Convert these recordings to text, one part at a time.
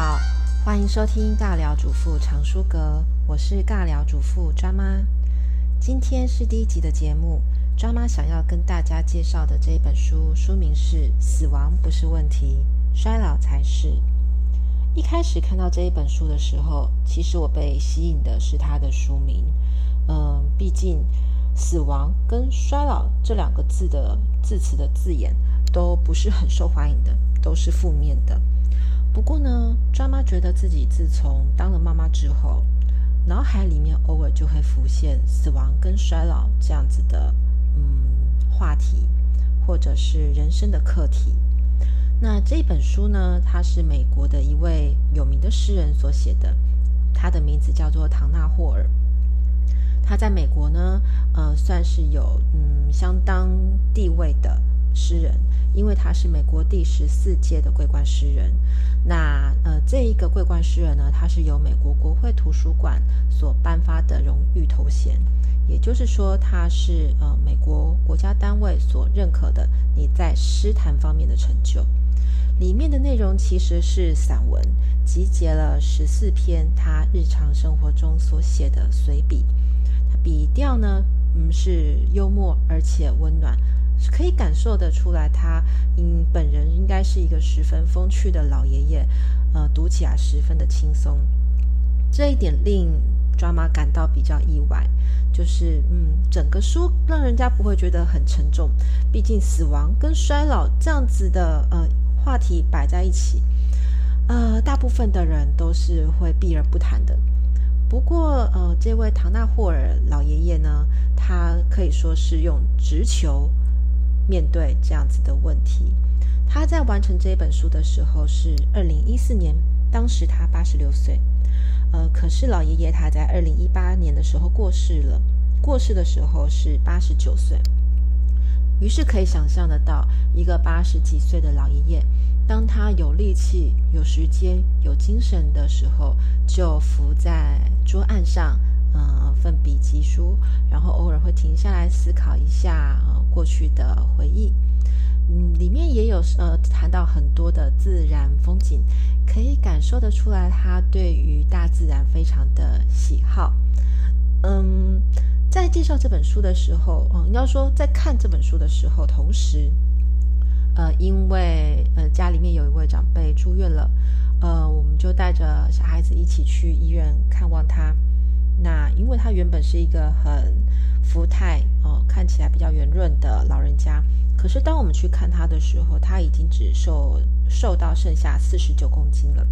好，欢迎收听尬聊主妇藏书阁，我是尬聊主妇抓妈。今天是第一集的节目，抓妈想要跟大家介绍的这一本书，书名是《死亡不是问题，衰老才是》。一开始看到这一本书的时候，其实我被吸引的是它的书名。嗯，毕竟死亡跟衰老这两个字的字词的字眼都不是很受欢迎的，都是负面的。不过呢，抓妈觉得自己自从当了妈妈之后，脑海里面偶尔就会浮现死亡跟衰老这样子的嗯话题，或者是人生的课题。那这本书呢，它是美国的一位有名的诗人所写的，他的名字叫做唐纳霍尔。他在美国呢，呃，算是有嗯相当地位的诗人。因为他是美国第十四届的桂冠诗人，那呃，这一个桂冠诗人呢，他是由美国国会图书馆所颁发的荣誉头衔，也就是说，他是呃美国国家单位所认可的你在诗坛方面的成就。里面的内容其实是散文，集结了十四篇他日常生活中所写的随笔，笔调呢，嗯，是幽默而且温暖。可以感受得出来，他因本人应该是一个十分风趣的老爷爷，呃，读起来十分的轻松。这一点令抓马感到比较意外，就是嗯，整个书让人家不会觉得很沉重。毕竟死亡跟衰老这样子的呃话题摆在一起，呃，大部分的人都是会避而不谈的。不过呃，这位唐纳霍尔老爷爷呢，他可以说是用直球。面对这样子的问题，他在完成这本书的时候是二零一四年，当时他八十六岁。呃，可是老爷爷他在二零一八年的时候过世了，过世的时候是八十九岁。于是可以想象得到，一个八十几岁的老爷爷，当他有力气、有时间、有精神的时候，就伏在桌案上。嗯，奋笔疾书，然后偶尔会停下来思考一下呃过去的回忆。嗯，里面也有呃谈到很多的自然风景，可以感受得出来他对于大自然非常的喜好。嗯，在介绍这本书的时候，嗯，要说在看这本书的时候，同时，呃，因为呃家里面有一位长辈住院了，呃，我们就带着小孩子一起去医院看望他。那因为他原本是一个很福态哦，看起来比较圆润的老人家，可是当我们去看他的时候，他已经只瘦瘦到剩下四十九公斤了。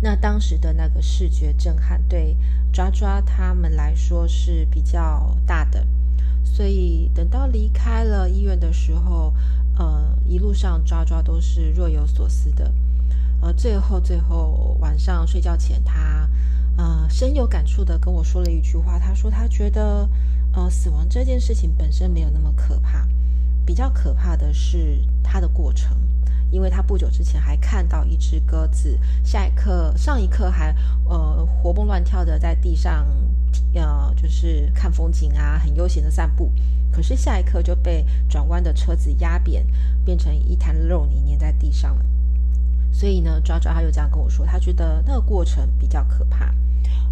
那当时的那个视觉震撼，对抓抓他们来说是比较大的，所以等到离开了医院的时候，呃，一路上抓抓都是若有所思的，呃，最后最后晚上睡觉前他。呃，深有感触的跟我说了一句话，他说他觉得，呃，死亡这件事情本身没有那么可怕，比较可怕的是它的过程，因为他不久之前还看到一只鸽子，下一刻上一刻还呃活蹦乱跳的在地上，呃，就是看风景啊，很悠闲的散步，可是下一刻就被转弯的车子压扁，变成一滩肉泥粘在地上了。所以呢，抓抓他又这样跟我说，他觉得那个过程比较可怕。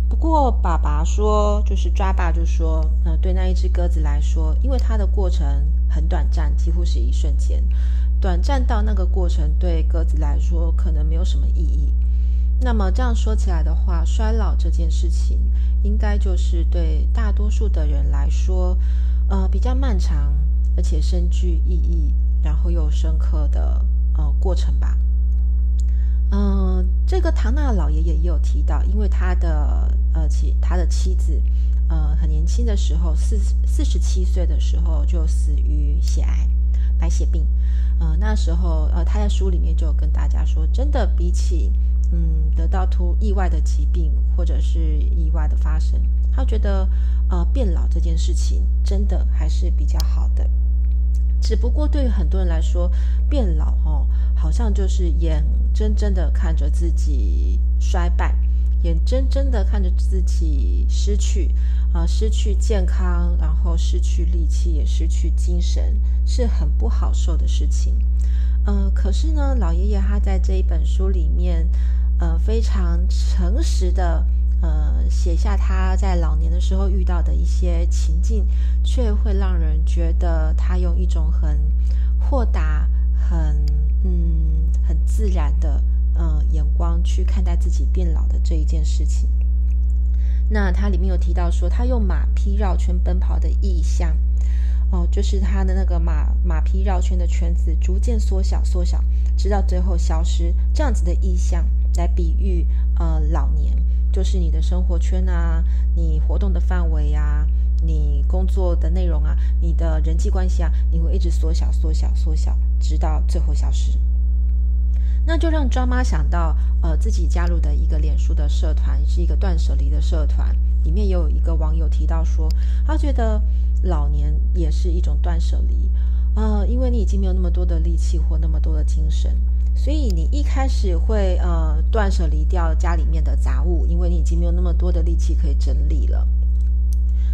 不过爸爸说，就是抓爸就说，呃，对那一只鸽子来说，因为它的过程很短暂，几乎是一瞬间，短暂到那个过程对鸽子来说可能没有什么意义。那么这样说起来的话，衰老这件事情，应该就是对大多数的人来说，呃，比较漫长，而且深具意义，然后又深刻的呃过程吧。嗯、呃，这个唐纳老爷爷也有提到，因为他的呃妻他的妻子，呃很年轻的时候，四四十七岁的时候就死于血癌、白血病。呃那时候呃他在书里面就跟大家说，真的比起嗯得到突意外的疾病或者是意外的发生，他觉得呃变老这件事情真的还是比较好的。只不过对于很多人来说，变老哦，好像就是眼睁睁的看着自己衰败，眼睁睁的看着自己失去啊、失去健康，然后失去力气，也失去精神，是很不好受的事情。嗯、可是呢，老爷爷他在这一本书里面，呃非常诚实的呃写下他在老年的时候遇到的一些情境，却会让人觉得他用一种很豁达、很嗯很自然的呃眼光去看待自己变老的这一件事情。那他里面有提到说，他用马匹绕圈奔跑的意象。哦，就是他的那个马马匹绕圈的圈子逐渐缩小缩小，直到最后消失，这样子的意象来比喻呃老年，就是你的生活圈啊，你活动的范围啊，你工作的内容啊，你的人际关系啊，你会一直缩小缩小缩小，直到最后消失。那就让庄妈想到，呃，自己加入的一个脸书的社团是一个断舍离的社团，里面也有一个网友提到说，他觉得。老年也是一种断舍离，呃，因为你已经没有那么多的力气或那么多的精神，所以你一开始会呃断舍离掉家里面的杂物，因为你已经没有那么多的力气可以整理了。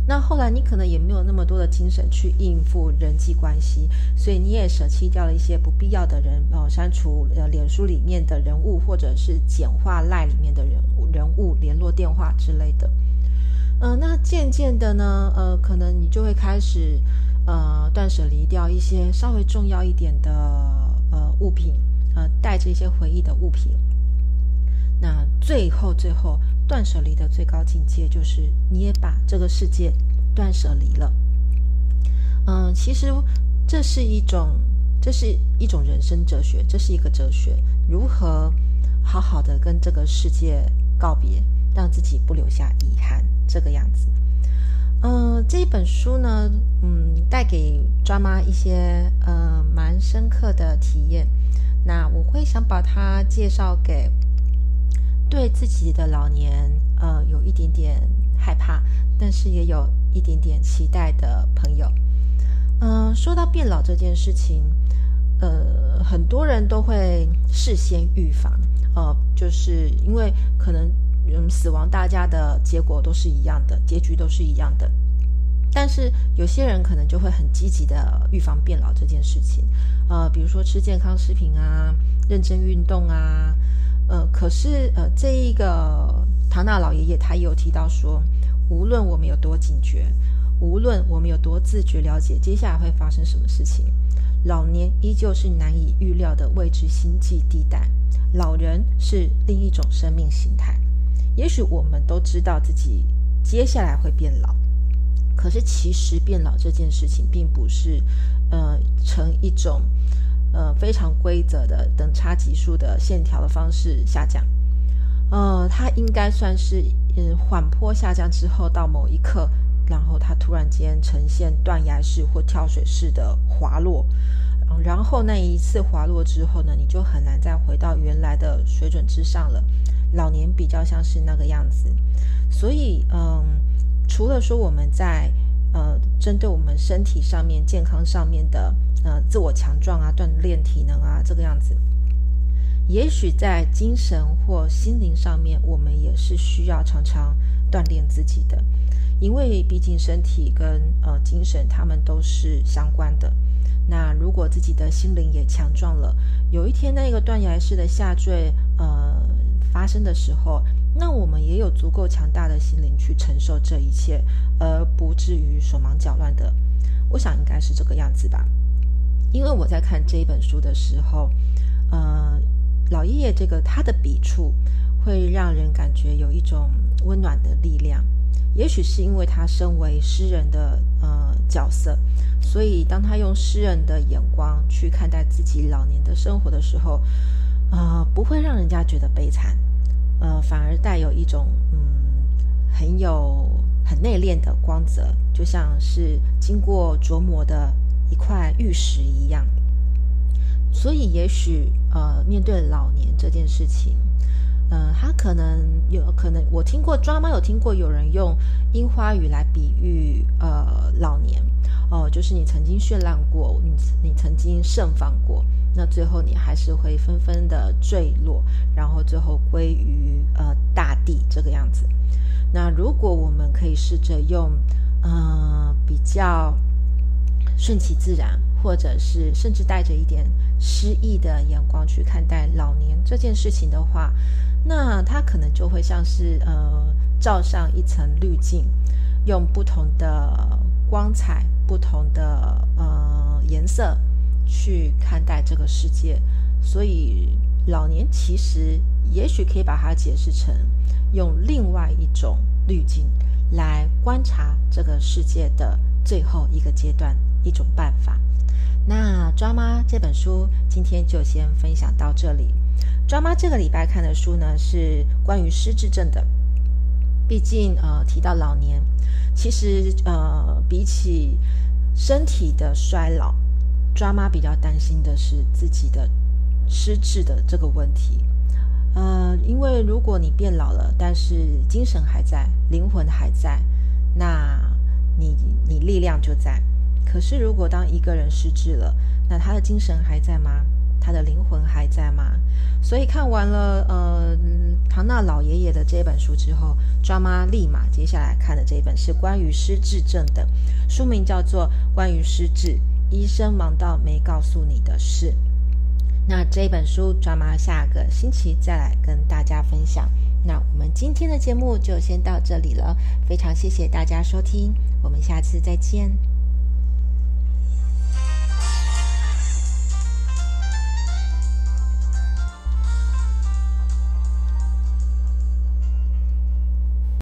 那后来你可能也没有那么多的精神去应付人际关系，所以你也舍弃掉了一些不必要的人，呃，删除呃脸书里面的人物，或者是简化赖里面的人物人物联络电话之类的。呃，那渐渐的呢，呃，可能你就会开始，呃，断舍离掉一些稍微重要一点的呃物品，呃，带着一些回忆的物品。那最后，最后断舍离的最高境界就是你也把这个世界断舍离了。嗯、其实这是一种，这是一种人生哲学，这是一个哲学，如何好好的跟这个世界告别，让自己不留下遗憾。这个样子，嗯、这一本书呢，嗯，带给抓妈一些呃蛮深刻的体验。那我会想把它介绍给对自己的老年呃有一点点害怕，但是也有一点点期待的朋友。嗯、说到变老这件事情，呃，很多人都会事先预防，呃，就是因为可能。嗯，死亡大家的结果都是一样的，结局都是一样的。但是有些人可能就会很积极的预防变老这件事情，呃，比如说吃健康食品啊，认真运动啊，呃，可是呃，这一个唐纳老爷爷他也有提到说，无论我们有多警觉，无论我们有多自觉了解接下来会发生什么事情，老年依旧是难以预料的未知星际地带，老人是另一种生命形态。也许我们都知道自己接下来会变老，可是其实变老这件事情并不是，呃，呈一种呃非常规则的等差级数的线条的方式下降，呃，它应该算是嗯缓坡下降之后到某一刻，然后它突然间呈现断崖式或跳水式的滑落，然后那一次滑落之后呢，你就很难再回到原来的水准之上了。老年比较像是那个样子，所以嗯，除了说我们在呃针对我们身体上面健康上面的呃自我强壮啊、锻炼体能啊这个样子，也许在精神或心灵上面，我们也是需要常常锻炼自己的，因为毕竟身体跟呃精神他们都是相关的。那如果自己的心灵也强壮了，有一天那个断崖式的下坠，呃。发生的时候，那我们也有足够强大的心灵去承受这一切，而不至于手忙脚乱的。我想应该是这个样子吧。因为我在看这一本书的时候，呃，老爷爷这个他的笔触会让人感觉有一种温暖的力量。也许是因为他身为诗人的呃角色，所以当他用诗人的眼光去看待自己老年的生活的时候。呃，不会让人家觉得悲惨，呃，反而带有一种嗯，很有很内敛的光泽，就像是经过琢磨的一块玉石一样。所以，也许呃，面对老年这件事情，呃，他可能有可能，我听过抓妈有听过有人用樱花雨来比喻呃老年。哦，就是你曾经绚烂过，你你曾经盛放过，那最后你还是会纷纷的坠落，然后最后归于呃大地这个样子。那如果我们可以试着用呃比较顺其自然，或者是甚至带着一点诗意的眼光去看待老年这件事情的话，那它可能就会像是呃罩上一层滤镜，用不同的光彩、不同的呃颜色去看待这个世界。所以老年其实也许可以把它解释成用另外一种滤镜来观察这个世界的最后一个阶段，一种办法。那抓妈这本书今天就先分享到这里。抓妈这个礼拜看的书呢是关于失智症的。毕竟呃提到老年，其实呃比起身体的衰老，抓妈比较担心的是自己的失智的这个问题。呃，因为如果你变老了，但是精神还在，灵魂还在，那你你力量就在。可是如果当一个人失智了，那他的精神还在吗？他的灵魂还在吗？所以看完了呃唐纳老爷爷的这本书之后，抓妈立马接下来看的这本是关于失智症的，书名叫做《关于失智，医生忙到没告诉你的事》。那这本书，抓妈下个星期再来跟大家分享。那我们今天的节目就先到这里了，非常谢谢大家收听，我们下次再见。